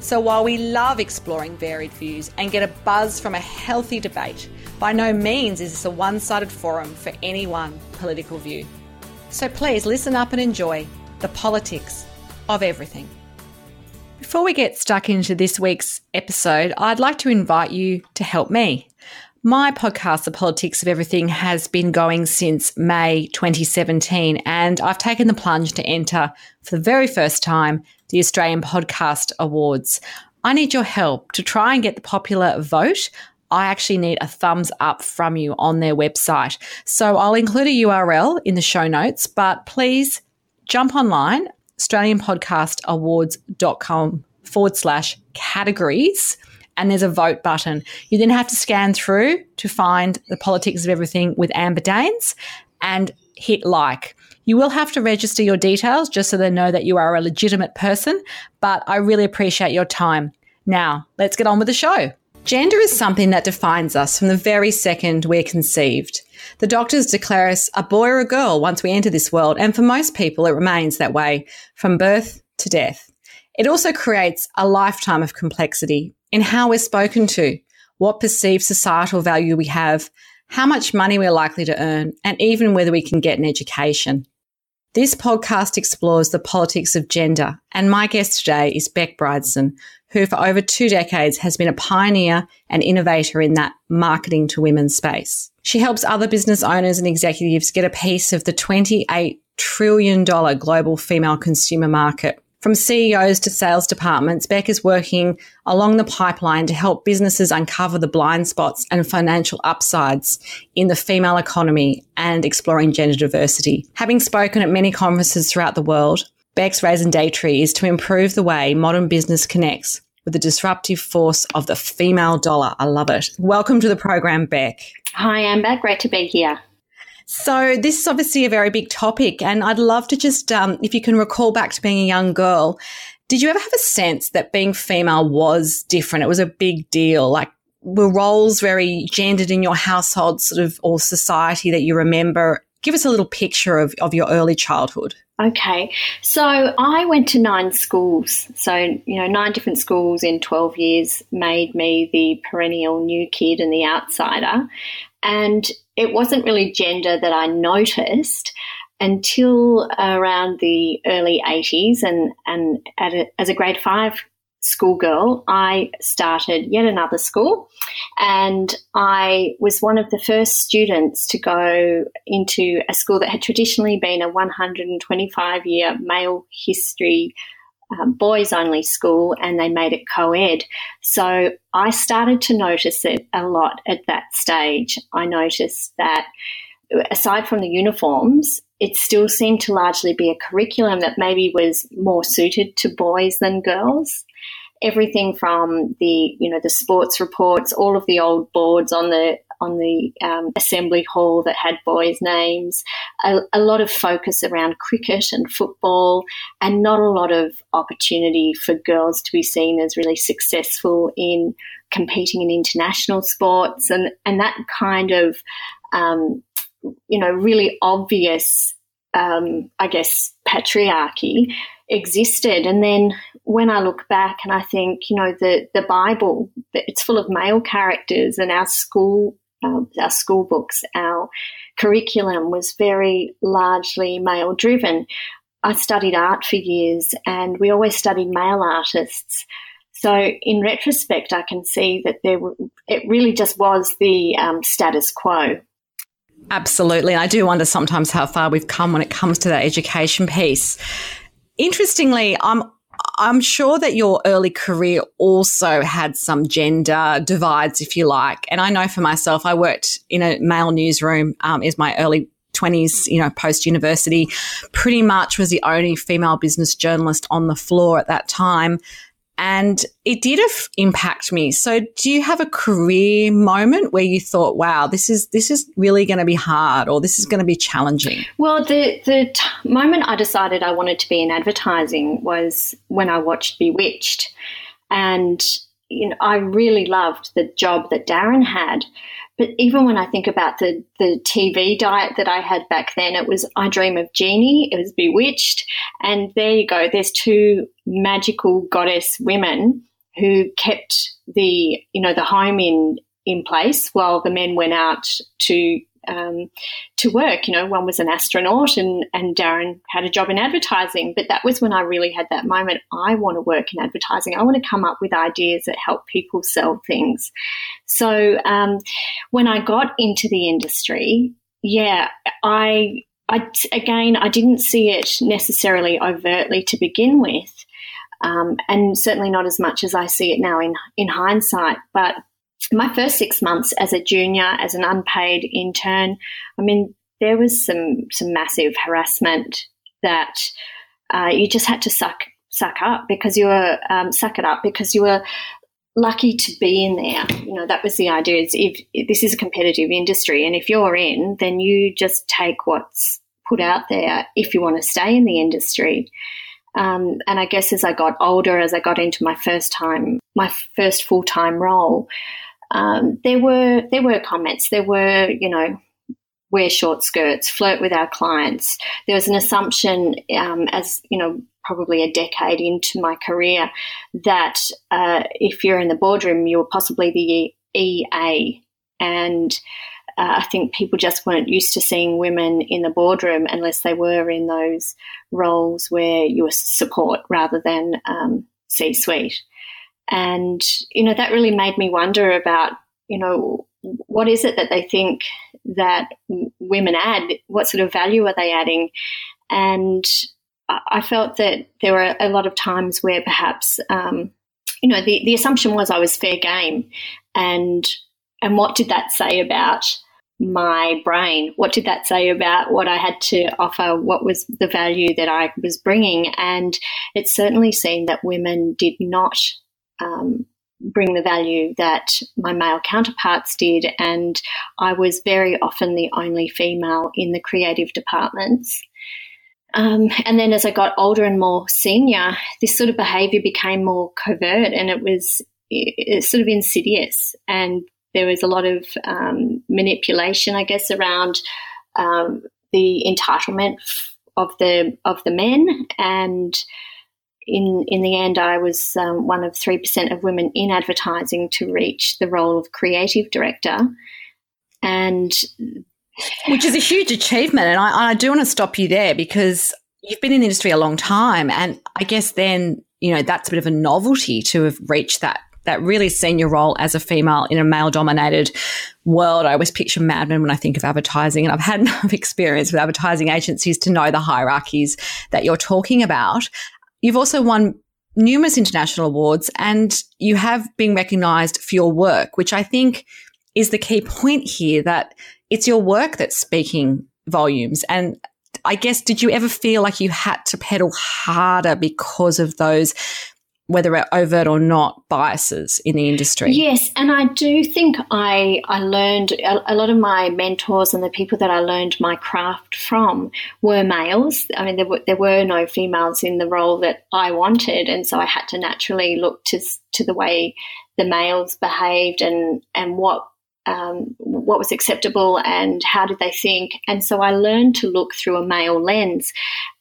so while we love exploring varied views and get a buzz from a healthy debate, by no means is this a one sided forum for any one political view. So please listen up and enjoy the politics of everything. Before we get stuck into this week's episode, I'd like to invite you to help me. My podcast, The Politics of Everything, has been going since May 2017, and I've taken the plunge to enter for the very first time the Australian Podcast Awards. I need your help to try and get the popular vote. I actually need a thumbs up from you on their website. So I'll include a URL in the show notes, but please jump online, AustralianPodcastAwards.com forward slash categories, and there's a vote button. You then have to scan through to find the politics of everything with Amber Daines and hit like. You will have to register your details just so they know that you are a legitimate person, but I really appreciate your time. Now, let's get on with the show. Gender is something that defines us from the very second we're conceived. The doctors declare us a boy or a girl once we enter this world, and for most people, it remains that way from birth to death. It also creates a lifetime of complexity in how we're spoken to, what perceived societal value we have, how much money we're likely to earn, and even whether we can get an education. This podcast explores the politics of gender, and my guest today is Bec Brideson, who for over two decades has been a pioneer and innovator in that marketing to women space. She helps other business owners and executives get a piece of the $28 trillion global female consumer market from CEOs to sales departments, Bec is working along the pipeline to help businesses uncover the blind spots and financial upsides in the female economy and exploring gender diversity. Having spoken at many conferences throughout the world, Bec's raison d'etre is to improve the way modern business connects with the disruptive force of the female dollar. I love it. Welcome to the program, Bec. Hi, Amber. Great to be here. So this is obviously a very big topic, and I'd love to just, um, if you can recall back to being a young girl, did you ever have a sense that being female was different? It was a big deal. Like, were roles very gendered in your household, sort of, or society that you remember? Give us a little picture of, of your early childhood. Okay, so I went to nine schools. So, you know, nine different schools in 12 years made me the perennial new kid and the outsider. And it wasn't really gender that I noticed until around the early 80s. And, and a, as a grade five schoolgirl, I started yet another school. And I was one of the first students to go into a school that had traditionally been a 125 year male history um, boys only school and they made it co ed. So I started to notice it a lot at that stage. I noticed that aside from the uniforms, it still seemed to largely be a curriculum that maybe was more suited to boys than girls everything from the you know the sports reports all of the old boards on the on the um, assembly hall that had boys' names, a, a, lot of focus around cricket and football, and not a lot of opportunity for girls to be seen as really successful in competing in international sports, and and that kind of um, you know really obvious, um, I guess, patriarchy existed. And then when I look back and I think, you know, the, the Bible, it's full of male characters and our school um, our school books, our curriculum was very largely male driven. I studied art for years and we always studied male artists. So in retrospect, I can see that there were, it really just was the um, status quo. Absolutely. I do wonder sometimes how far we've come when it comes to that education piece. Interestingly, I'm I'm sure that your early career also had some gender divides, if you like. And I know for myself, I worked in a male newsroom um, is my early 20s, you know, post university, pretty much was the only female business journalist on the floor at that time. And it did impact me. So, do you have a career moment where you thought, "Wow, this is this is really going to be hard, or this is going to be challenging"? Well, the the t- moment I decided I wanted to be in advertising was when I watched Bewitched, and you know, I really loved the job that Darren had. But even when I think about the, the TV diet that I had back then, it was I Dream of Jeannie, it was Bewitched. And there you go, there's two magical goddess women who kept the, you know, the home in, in place while the men went out to um, to work. You know, one was an astronaut and, and Darren had a job in advertising. But that was when I really had that moment. I want to work in advertising. I want to come up with ideas that help people sell things. So um, when I got into the industry, yeah, I, I again, I didn't see it necessarily overtly to begin with. Um, and certainly not as much as I see it now in in hindsight. But my first six months as a junior, as an unpaid intern, I mean, there was some some massive harassment that uh, you just had to suck suck up because you were um, suck it up because you were lucky to be in there. You know, that was the idea. Is if, this is a competitive industry, and if you're in, then you just take what's put out there if you want to stay in the industry. Um, and I guess as I got older, as I got into my first time, my first full time role, um, there were there were comments. There were you know wear short skirts, flirt with our clients. There was an assumption, um, as you know, probably a decade into my career, that uh, if you're in the boardroom, you're possibly the EA, and uh, I think people just weren't used to seeing women in the boardroom unless they were in those roles where you were support rather than um, C-suite. And, you know, that really made me wonder about, you know, what is it that they think that women add? What sort of value are they adding? And I felt that there were a lot of times where perhaps, um, you know, the, the assumption was I was fair game. And, and what did that say about my brain? What did that say about what I had to offer? What was the value that I was bringing? And it certainly seemed that women did not um, bring the value that my male counterparts did. And I was very often the only female in the creative departments. Um, and then as I got older and more senior, this sort of behavior became more covert and it was it, sort of insidious. And there was a lot of um, manipulation, I guess, around um, the entitlement of the of the men and in in the end, I was um, one of three percent of women in advertising to reach the role of creative director, and which is a huge achievement. And I, I do want to stop you there because you've been in the industry a long time, and I guess then you know that's a bit of a novelty to have reached that that really senior role as a female in a male dominated world. I always picture Mad Men when I think of advertising, and I've had enough experience with advertising agencies to know the hierarchies that you're talking about. You've also won numerous international awards and you have been recognized for your work, which I think is the key point here that it's your work that's speaking volumes. And I guess, did you ever feel like you had to pedal harder because of those whether it's overt or not biases in the industry. Yes, and I do think I I learned a, a, lot of my mentors and the people that I learned my craft from were males. I mean, there were there were no females in the role that I wanted, and so I had to naturally look to to the way the males behaved and and what. Um, what was acceptable and how did they think? And so I learned to look through a male lens,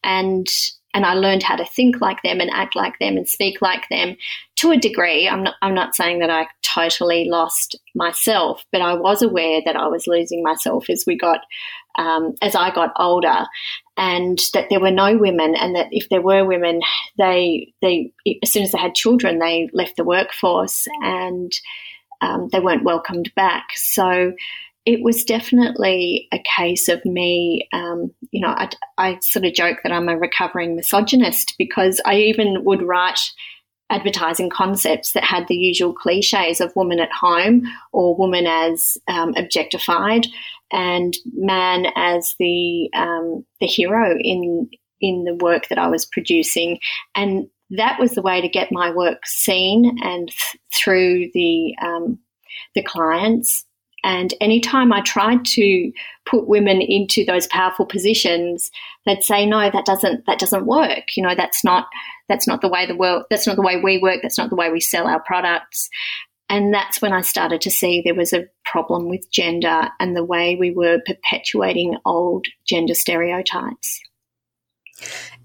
and and I learned how to think like them and act like them and speak like them to a degree. I'm not, I'm not saying that I totally lost myself, but I was aware that I was losing myself as we got, um, as I got older, and that there were no women, and that if there were women, they they as soon as they had children, they left the workforce and um, they weren't welcomed back. So it was definitely a case of me, um, you know, I, I, sort of joke that I'm a recovering misogynist because I even would write advertising concepts that had the usual cliches of woman at home or woman as um, objectified and man as the um, the hero in in the work that I was producing and that was the way to get my work seen and th- through the um, the clients. And anytime I tried to put women into those powerful positions, they'd say, "No, that doesn't that doesn't work. You know, that's not that's not the way the world. That's not the way we work. That's not the way we sell our products." And that's when I started to see there was a problem with gender and the way we were perpetuating old gender stereotypes.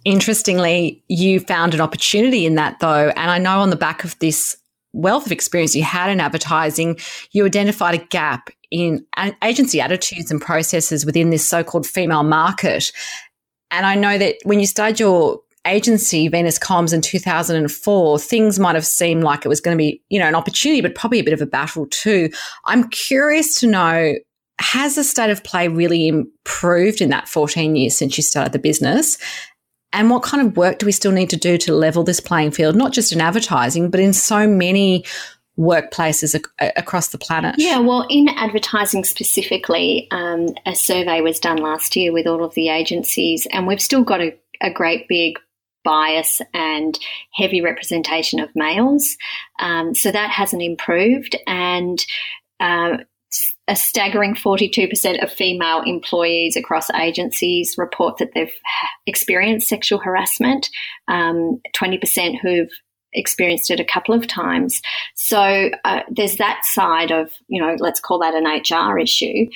Interestingly, you found an opportunity in that though. And I know on the back of this wealth of experience you had in advertising, you identified a gap in agency attitudes and processes within this so called female market. And I know that when you started your agency, Venus Comms, in 2004, things might have seemed like it was going to be, you know, an opportunity, but probably a bit of a battle too. I'm curious to know has the state of play really improved in that 14 years since you started the business? And what kind of work do we still need to do to level this playing field, not just in advertising, but in so many workplaces ac- across the planet? Yeah, well, in advertising specifically, um, a survey was done last year with all of the agencies, and we've still got a, a great big bias and heavy representation of males. Um, so that hasn't improved. And uh, a staggering 42% of female employees across agencies report that they've experienced sexual harassment, um, 20% who've experienced it a couple of times. So uh, there's that side of, you know, let's call that an HR issue.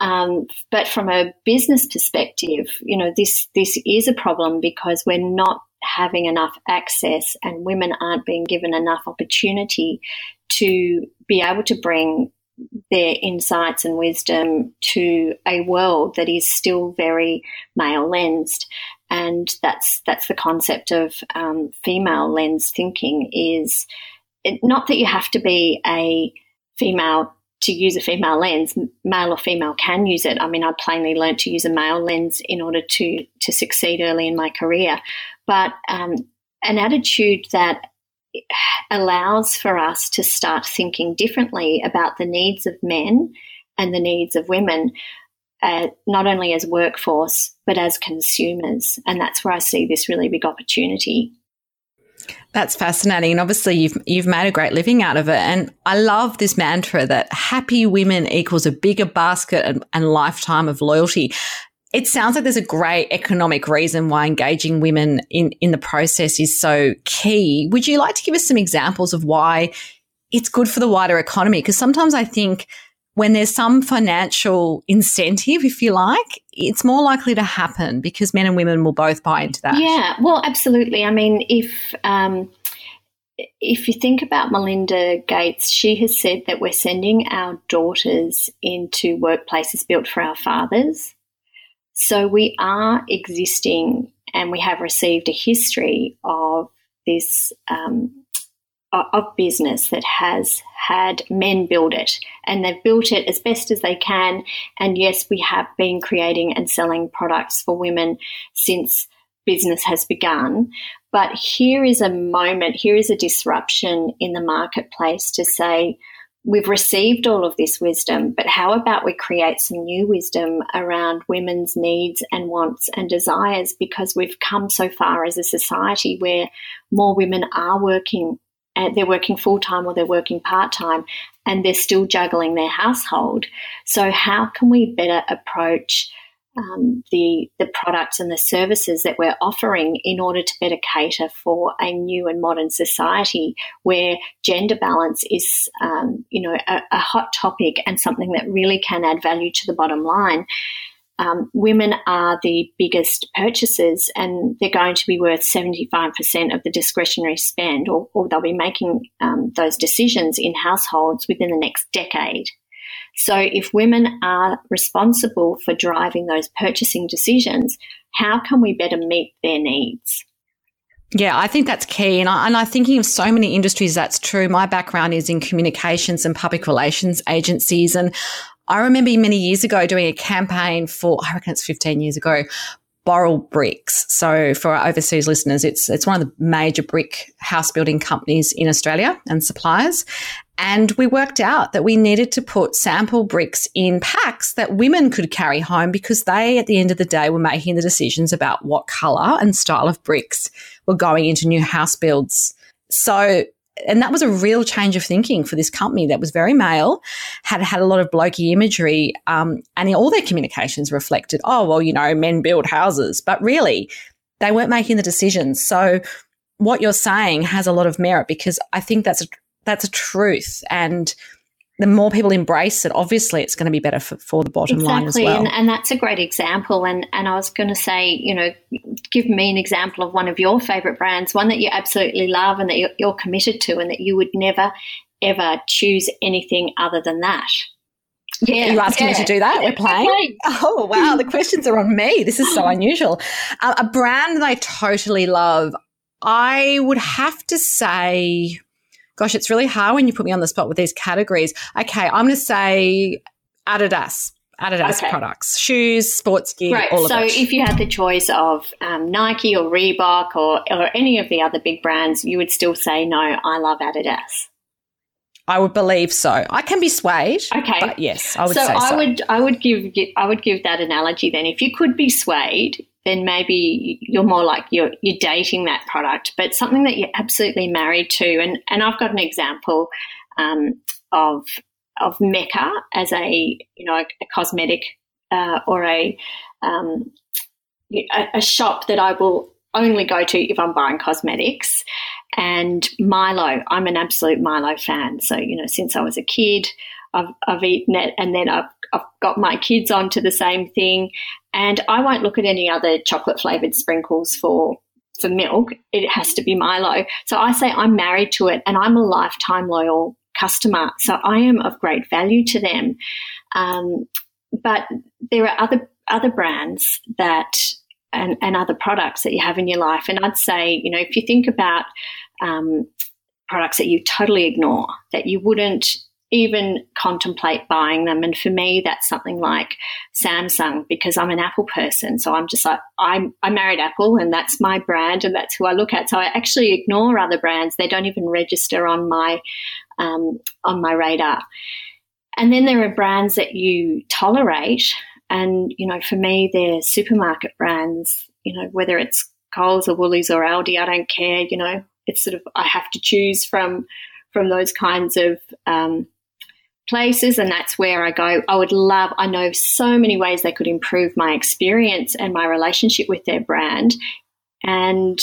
Um, but from a business perspective, you know, this this is a problem because we're not having enough access and women aren't being given enough opportunity to be able to bring their insights and wisdom to a world that is still very male lensed. And that's that's the concept of um, female lens thinking. Is it, not that you have to be a female to use a female lens. Male or female can use it. I mean, I plainly learned to use a male lens in order to to succeed early in my career. But um, an attitude that allows for us to start thinking differently about the needs of men and the needs of women, uh, not only as workforce, but as consumers. And that's where I see this really big opportunity. That's fascinating. And obviously you've you've made a great living out of it. And I love this mantra that happy women equals a bigger basket and, and lifetime of loyalty it sounds like there's a great economic reason why engaging women in, in the process is so key. Would you like to give us some examples of why it's good for the wider economy? Because sometimes I think when there's some financial incentive, if you like, it's more likely to happen because men and women will both buy into that. Yeah, well, absolutely. I mean, if um, if you think about Melinda Gates, she has said that we're sending our daughters into workplaces built for our fathers. So we are existing and we have received a history of this um, of business that has had men build it and they've built it as best as they can. And yes we have been creating and selling products for women since business has begun. But here is a moment here is a disruption in the marketplace to say we've received all of this wisdom, but how about we create some new wisdom around women's needs and wants and desires because we've come so far as a society where more women are working and they're working full time or they're working part time and they're still juggling their household. So how can we better approach um, the the products and the services that we're offering in order to better cater for a new and modern society where gender balance is um, you know a, a, hot topic and something that really can add value to the bottom line. Um, women are the biggest purchasers and they're going to be worth 75% of the discretionary spend or, or they'll be making um, those decisions in households within the next decade. So if women are responsible for driving those purchasing decisions, how can we better meet their needs? Yeah, I think that's key. And, I, and I'm thinking of so many industries that's true. My background is in communications and public relations agencies. And I remember many years ago doing a campaign for, I reckon it's 15 years ago, Boral Bricks. So for our overseas listeners, it's it's one of the major brick house building companies in Australia and suppliers. And we worked out that we needed to put sample bricks in packs that women could carry home because they, at the end of the day, were making the decisions about what colour and style of bricks were going into new house builds. So, and that was a real change of thinking for this company that was very male, had had a lot of blokey imagery, um, and all their communications reflected, oh, well, you know, men build houses. But really, they weren't making the decisions. So, what you're saying has a lot of merit because I think that's a that's a truth. And the more people embrace it, obviously it's going to be better for, for the bottom exactly. line as well. And, and that's a great example. And, and I was going to say, you know, give me an example of one of your favorite brands, one that you absolutely love and that you're, you're committed to, and that you would never, ever choose anything other than that. Yeah, Are you asking yeah. me to do that? We're playing. Oh wow, the questions are on me. This is so unusual. Uh, a brand that I totally love. I would have to say gosh, it's really hard when you put me on the spot with these categories. Okay, I'm going to say Adidas. Adidas okay. products, shoes, sports gear, right. all so of it. if you had the choice of um, Nike or Reebok or, or any of the other big brands, you would still say, no, I love Adidas. I would believe so. I can be swayed. Okay. But yes, I would so say I would I would give I would give that analogy then. If you could be swayed, then maybe you're more like you're you're dating that product, but something that you're absolutely married to. And and I've got an example um, of of Mecca as a you know a, a cosmetic uh, or a, um, a a shop that I will only go to if I'm buying cosmetics. And Milo, I'm an absolute Milo fan. So you know, since I was a kid, I've, I've eaten it, and then I've, I've got my kids onto the same thing. And I won't look at any other chocolate flavored sprinkles for for milk. It has to be Milo. So I say I'm married to it, and I'm a lifetime loyal customer. So I am of great value to them. Um, but there are other other brands that and, and, other products that you have in your life. And I'd say, you know, if you think about um, products that you totally ignore, that you wouldn't even contemplate buying them. And for me, that's something like Samsung because I'm an Apple person. So I'm just like, I'm, I married Apple and that's my brand and that's who I look at. So I actually ignore other brands. They don't even register on my, um, on my radar. And then there are brands that you tolerate. And, you know, for me, they're supermarket brands, you know, whether it's Coles or Woolies or Aldi, I don't care, you know, it's sort of, I have to choose from, from those kinds of um, places and that's where I go. I would love, I know so many ways they could improve my experience and my relationship with their brand. And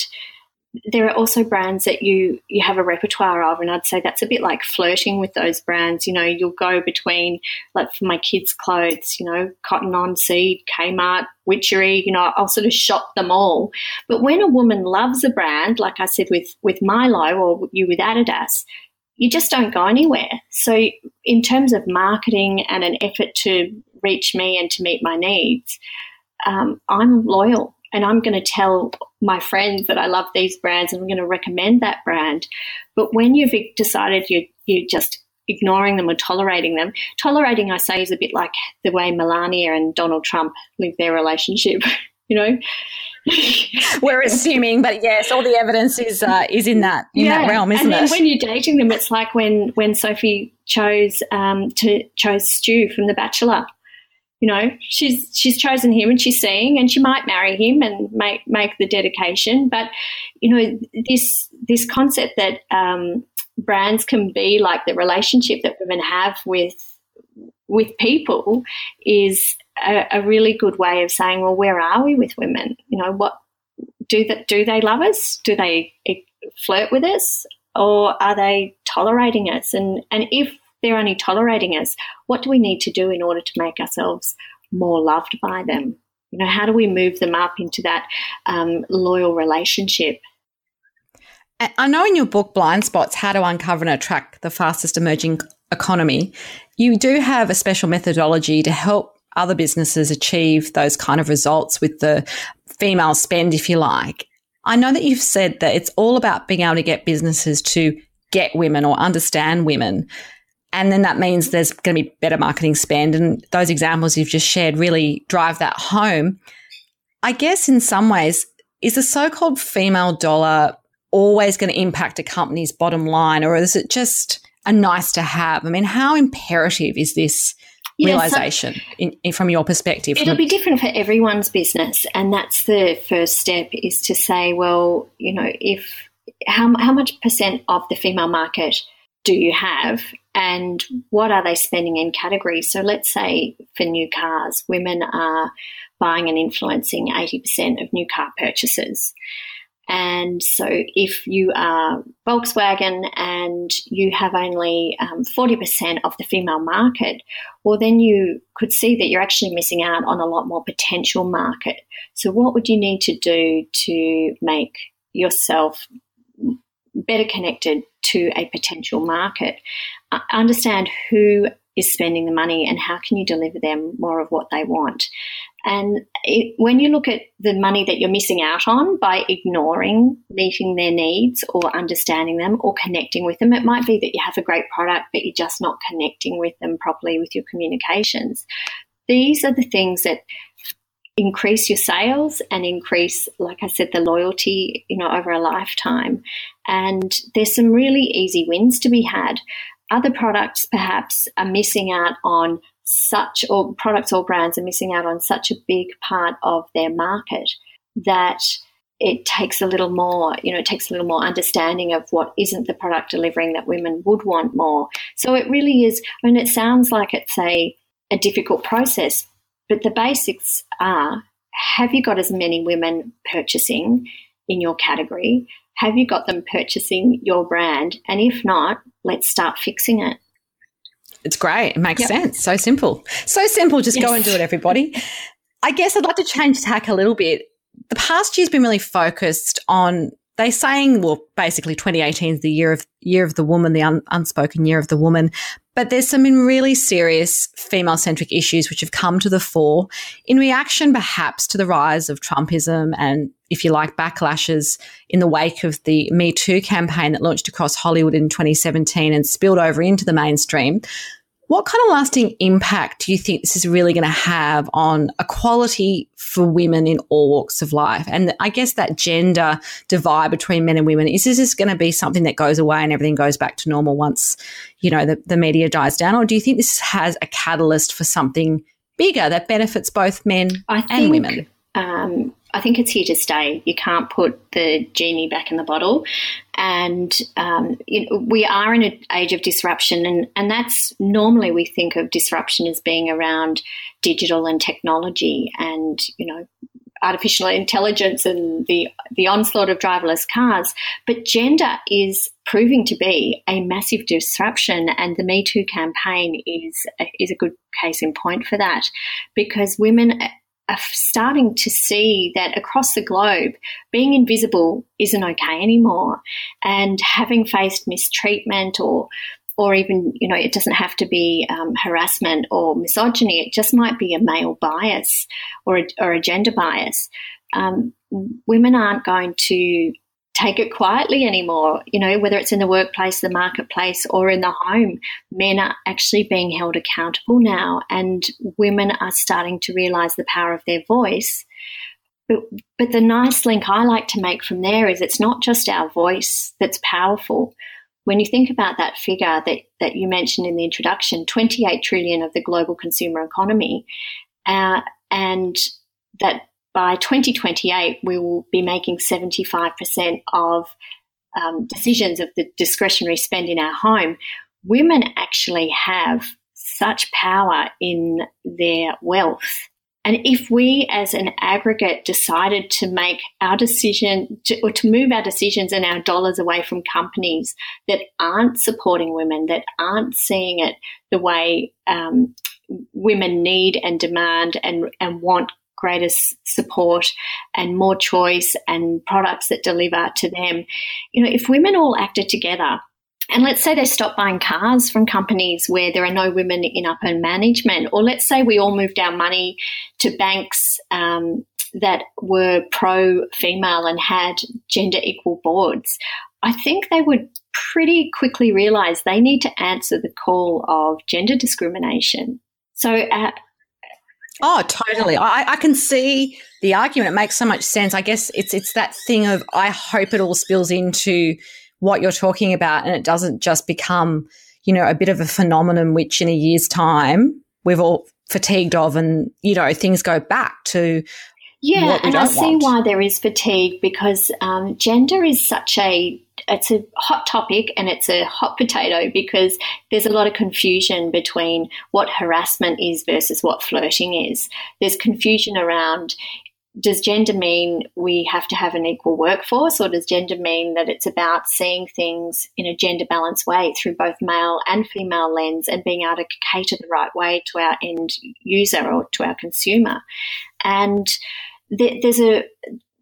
there are also brands that you you have a repertoire of and I'd say that's a bit like flirting with those brands you know you'll go between like for my kids clothes you know cotton on seed Kmart witchery you know I'll sort of shop them all but when a woman loves a brand like I said with with Milo or you with Adidas you just don't go anywhere. So, in terms of marketing and an effort to reach me and to meet my needs, um, I'm loyal and I'm going to tell my friends that I love these brands and I'm going to recommend that brand. But when you've decided you you're just ignoring them or tolerating them, tolerating, I say, is a bit like the way Melania and Donald Trump live their relationship. you know, We're assuming, but yes, all the evidence is uh, is in that in yeah. that realm, isn't and then it? When you're dating them, it's like when when Sophie chose um, to chose Stu from The Bachelor. You know, she's she's chosen him and she's seeing, and she might marry him and make make the dedication. But you know, this this concept that um, brands can be like the relationship that women have with with people is a, a, really good way of saying, well, where are we with women? You know, what do that? Do they love us? Do they flirt with us, or are they tolerating us? And and if they're only tolerating us, what do we need to do in order to make ourselves more loved by them? You know, how do we move them up into that um, loyal relationship? I know in your book, Blind Spots How to Uncover and Attract the Fastest Emerging Economy, you do have a special methodology to help other businesses achieve those kind of results with the female spend, if you like. I know that you've said that it's all about being able to get businesses to get women or understand women. And then that means there's going to be better marketing spend. And those examples you've just shared really drive that home. I guess in some ways, is the so called female dollar always going to impact a company's bottom line, or is it just a nice to have? I mean, how imperative is this yeah, realization so in, in, from your perspective? It'll be different for everyone's business, and that's the first step. Is to say, well, you know, if how how much percent of the female market do you have, and what are they spending in categories? So, let's say for new cars, women are buying and influencing eighty percent of new car purchases. And so, if you are Volkswagen and you have only um, 40% of the female market, well, then you could see that you're actually missing out on a lot more potential market. So, what would you need to do to make yourself better connected to a potential market? Uh, understand who is spending the money and how can you deliver them more of what they want. And it, when you look at the money that you're missing out on by ignoring meeting their needs or understanding them or connecting with them, it might be that you have a great product, but you're just not connecting with them properly with your communications. These are the things that increase your sales and increase, like I said, the loyalty, you know, over a lifetime. And there's some really easy wins to be had. Other products perhaps are missing out on such, or products or brands are missing out on such a big part of their market that it takes a little more, you know, it takes a little more understanding of what isn't the product delivering that women would want more. So it really is, I mean, it sounds like it's a, a difficult process, but the basics are have you got as many women purchasing in your category? Have you got them purchasing your brand? And if not, let's start fixing it. It's great. It makes yep. sense. So simple. So simple. Just yes. go and do it, everybody. I guess I'd like to change tack a little bit. The past year's been really focused on they saying, well, basically 2018 is the year of year of the woman, the un- unspoken year of the woman. But there's some really serious female centric issues which have come to the fore in reaction, perhaps, to the rise of Trumpism and, if you like, backlashes in the wake of the Me Too campaign that launched across Hollywood in 2017 and spilled over into the mainstream. What kind of lasting impact do you think this is really going to have on equality for women in all walks of life? And I guess that gender divide between men and women, is this just going to be something that goes away and everything goes back to normal once, you know, the, the media dies down? Or do you think this has a catalyst for something bigger that benefits both men think, and women? Um, I think it's here to stay. You can't put the genie back in the bottle. And um, you know, we are in an age of disruption, and, and that's normally we think of disruption as being around digital and technology and, you know, artificial intelligence and the the onslaught of driverless cars, but gender is proving to be a massive disruption, and the Me Too campaign is is a good case in point for that, because women are starting to see that across the globe, being invisible isn't okay anymore. And having faced mistreatment or or even, you know, it doesn't have to be um, harassment or misogyny. It just might be a male bias or a, or a gender bias. Um, women aren't going to take it quietly anymore. You know, whether it's in the workplace, the marketplace, or in the home, men are actually being held accountable now, and women are starting to realize the power of their voice. But, but the nice link I like to make from there is it's not just our voice that's powerful. When you think about that figure that, that you mentioned in the introduction, 28 trillion of the global consumer economy, uh, and that by 2028, we will be making 75% of um, decisions of the discretionary spend in our home. Women actually have such power in their wealth. And if we as an aggregate decided to make our decision to, or to move our decisions and our dollars away from companies that aren't supporting women, that aren't seeing it the way um, women need and demand and, and want greater support and more choice and products that deliver to them. You know, if women all acted together, and let's say they stop buying cars from companies where there are no women in upper management, or let's say we all moved our money to banks um, that were pro female and had gender equal boards. I think they would pretty quickly realize they need to answer the call of gender discrimination. So, uh, Oh, totally. I, I can see the argument. It makes so much sense. I guess it's it's that thing of I hope it all spills into what you're talking about and it doesn't just become you know, a bit of a phenomenon which in a year's time we've all fatigued of and, you know, things go back to yeah, and I see want. why there is fatigue because um, gender is such a it's a hot topic and it's a hot potato because there's a lot of confusion between what harassment is versus what flirting is. There's confusion around does gender mean we have to have an equal workforce, or does gender mean that it's about seeing things in a gender balanced way through both male and female lens and being able to cater the right way to our end user or to our consumer? And there's a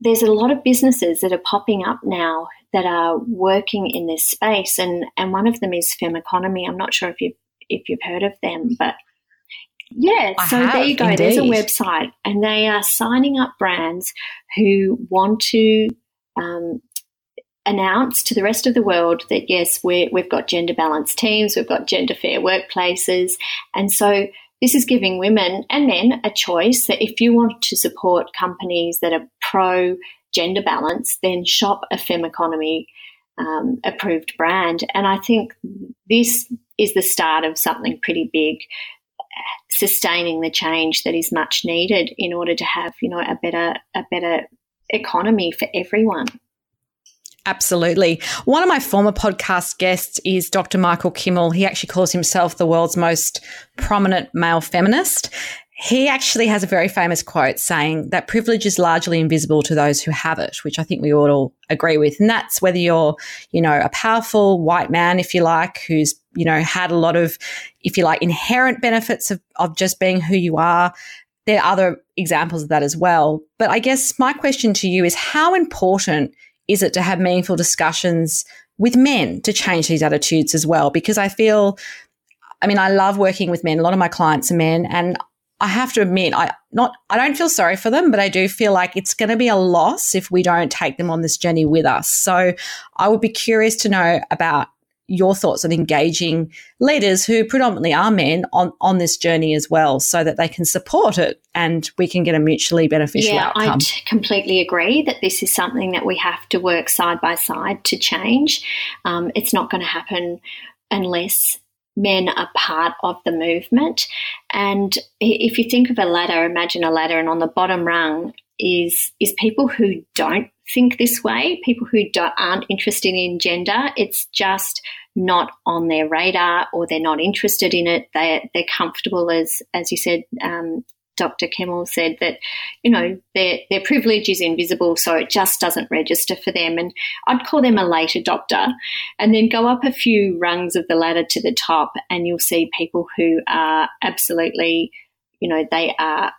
there's a lot of businesses that are popping up now that are working in this space, and and one of them is Femeconomy. I'm not sure if you if you've heard of them, but yeah, I so have, there you go. indeed. There's a website, and they are signing up brands who want to um, announce to the rest of the world that yes, we we've got gender balanced teams, we've got gender fair workplaces, and so this is giving women and men a choice that if you want to support companies that are pro gender balance, then shop a Femeconomy um, approved brand. And I think this is the start of something pretty big sustaining the change that is much needed in order to have you know a better a better economy for everyone Absolutely. One of my former podcast guests is Dr. Michael Kimmel. He actually calls himself the world's most prominent male feminist. He actually has a very famous quote saying that privilege is largely invisible to those who have it, which I think we all agree with. And that's whether you're, you know, a powerful white man, if you like, who's, you know, had a lot of, if you like, inherent benefits of, of just being who you are. There are other examples of that as well. But I guess my question to you is how important is it to have meaningful discussions with men to change these attitudes as well? Because I feel, I mean, I love working with men. A lot of my clients are men, and I have to admit, I not I don't feel sorry for them, but I do feel like it's going to be a loss if we don't take them on this journey with us. So I would be curious to know about your thoughts on engaging leaders who predominantly are men on, on this journey as well so that they can support it and we can get a mutually beneficial yeah, outcome. I t- completely agree that this is something that we have to work side by side to change. Um, it's not going to happen unless men are part of the movement. And if you think of a ladder, imagine a ladder, and on the bottom rung is is people who don't think this way, people who aren't interested in gender. It's just not on their radar, or they're not interested in it. They they're comfortable as as you said. Um, Dr. Kimmel said that, you know, mm. their their privilege is invisible, so it just doesn't register for them. And I'd call them a late adopter, and then go up a few rungs of the ladder to the top, and you'll see people who are absolutely, you know, they are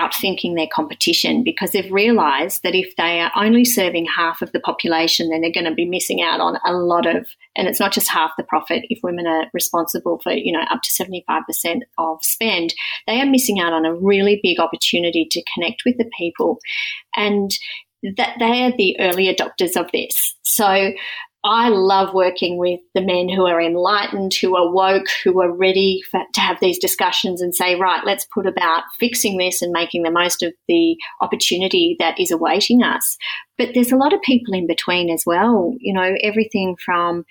outthinking their competition because they've realized that if they are only serving half of the population, then they're going to be missing out on a lot of, and it's not just half the profit. If women are responsible for, you know, up to 75% of spend, they are missing out on a really big opportunity to connect with the people. And that they are the early adopters of this. So I love working with the men who are enlightened, who are woke, who are ready for, to have these discussions and say, right, let's put about fixing this and making the most of the opportunity that is awaiting us. But there's a lot of people in between as well. You know, everything from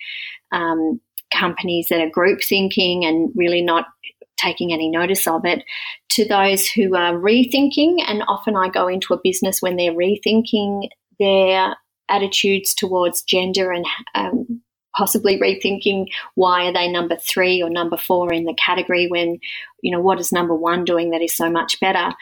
um, companies that are group thinking and really not taking any notice of it to those who are rethinking. And often I go into a business when they're rethinking their attitudes towards gender and um, possibly rethinking why are they number three or number four in the category when you know what is number one doing that is so much better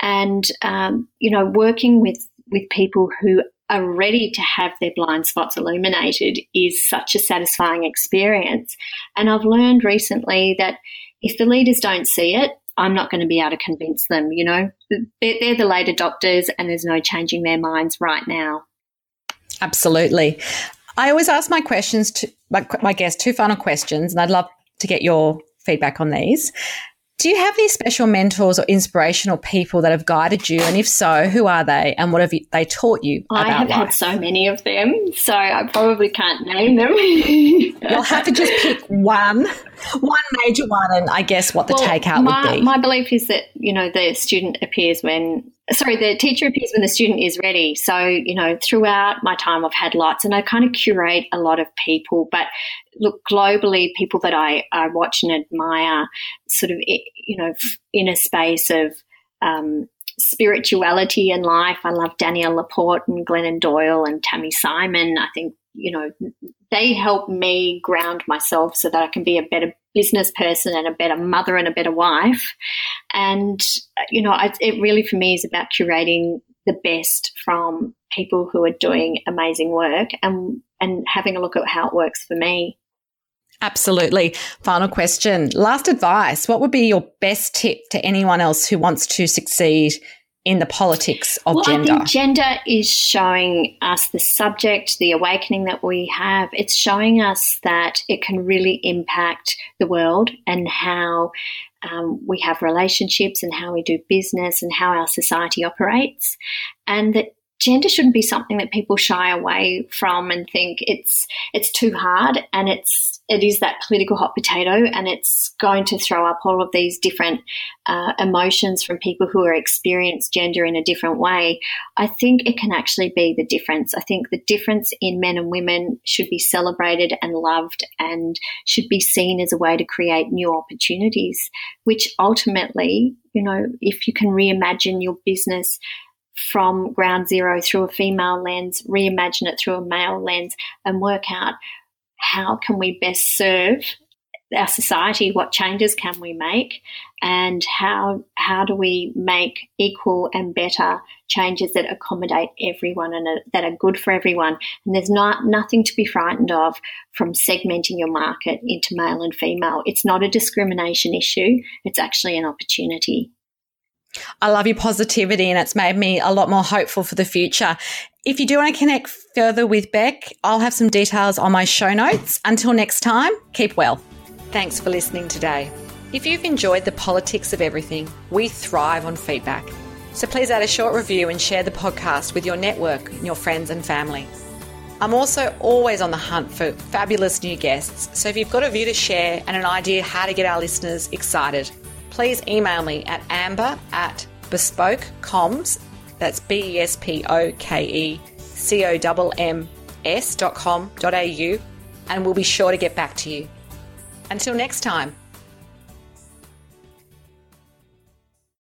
and um, you know working with with people who are ready to have their blind spots illuminated is such a satisfying experience and i've learned recently that if the leaders don't see it I'm not going to be able to convince them, you know. They're, they're the late adopters and there's no changing their minds right now. Absolutely. I always ask my questions to my, my guests two final questions, and I'd love to get your feedback on these. Do you have any special mentors or inspirational people that have guided you? And if so, who are they and what have you, they taught you I have life? had so many of them, so I probably can't name them. You'll have to just pick one, one major one, and I guess what the Well, takeout my, would be. My belief is that, you know, the student appears when sorry, the teacher appears when the student is ready. So, you know, throughout my time, I've had lots and I kind of curate a lot of people. But look, globally, people that I, I watch and admire sort of, you know, in a space of, um, spirituality in life. I love Danielle Laporte and Glennon Doyle and Tami Simon. I think, you know, they help me ground myself so that I can be a better business person and a better mother and a better wife. And, you know, it really for me is about curating the best from people who are doing amazing work and, and having a look at how it works for me. Absolutely. Final question. Last advice. What would be your best tip to anyone else who wants to succeed in the politics of well, gender? I think gender is showing us the subject, the awakening that we have. It's showing us that it can really impact the world and how um, we have relationships and how we do business and how our society operates. And that gender shouldn't be something that people shy away from and think it's it's too hard and it's it is that political hot potato and it's going to throw up all of these different uh, emotions from people who are experience gender in a different way. I think it can actually be the difference. I think the difference in men and women should be celebrated and loved and should be seen as a way to create new opportunities which ultimately you know if you can reimagine your business from ground zero through a female lens, reimagine it through a male lens, and work out how can we best serve our society, what changes can we make, and how how do we make equal and better changes that accommodate everyone and that are good for everyone. And there's not nothing to be frightened of from segmenting your market into male and female. It's not a discrimination issue. It's actually an opportunity. I love your positivity and it's made me a lot more hopeful for the future. If you do want to connect further with Bec, I'll have some details on my show notes. Until next time, keep well. Thanks for listening today. If you've enjoyed the politics of everything, we thrive on feedback. So please add a short review and share the podcast with your network, your friends, and family. I'm also always on the hunt for fabulous new guests. So if you've got a view to share and an idea how to get our listeners excited, please email me at amber at bespoke bespokecoms, that's dot com dot au, and we'll be sure to get back to you. Until next time.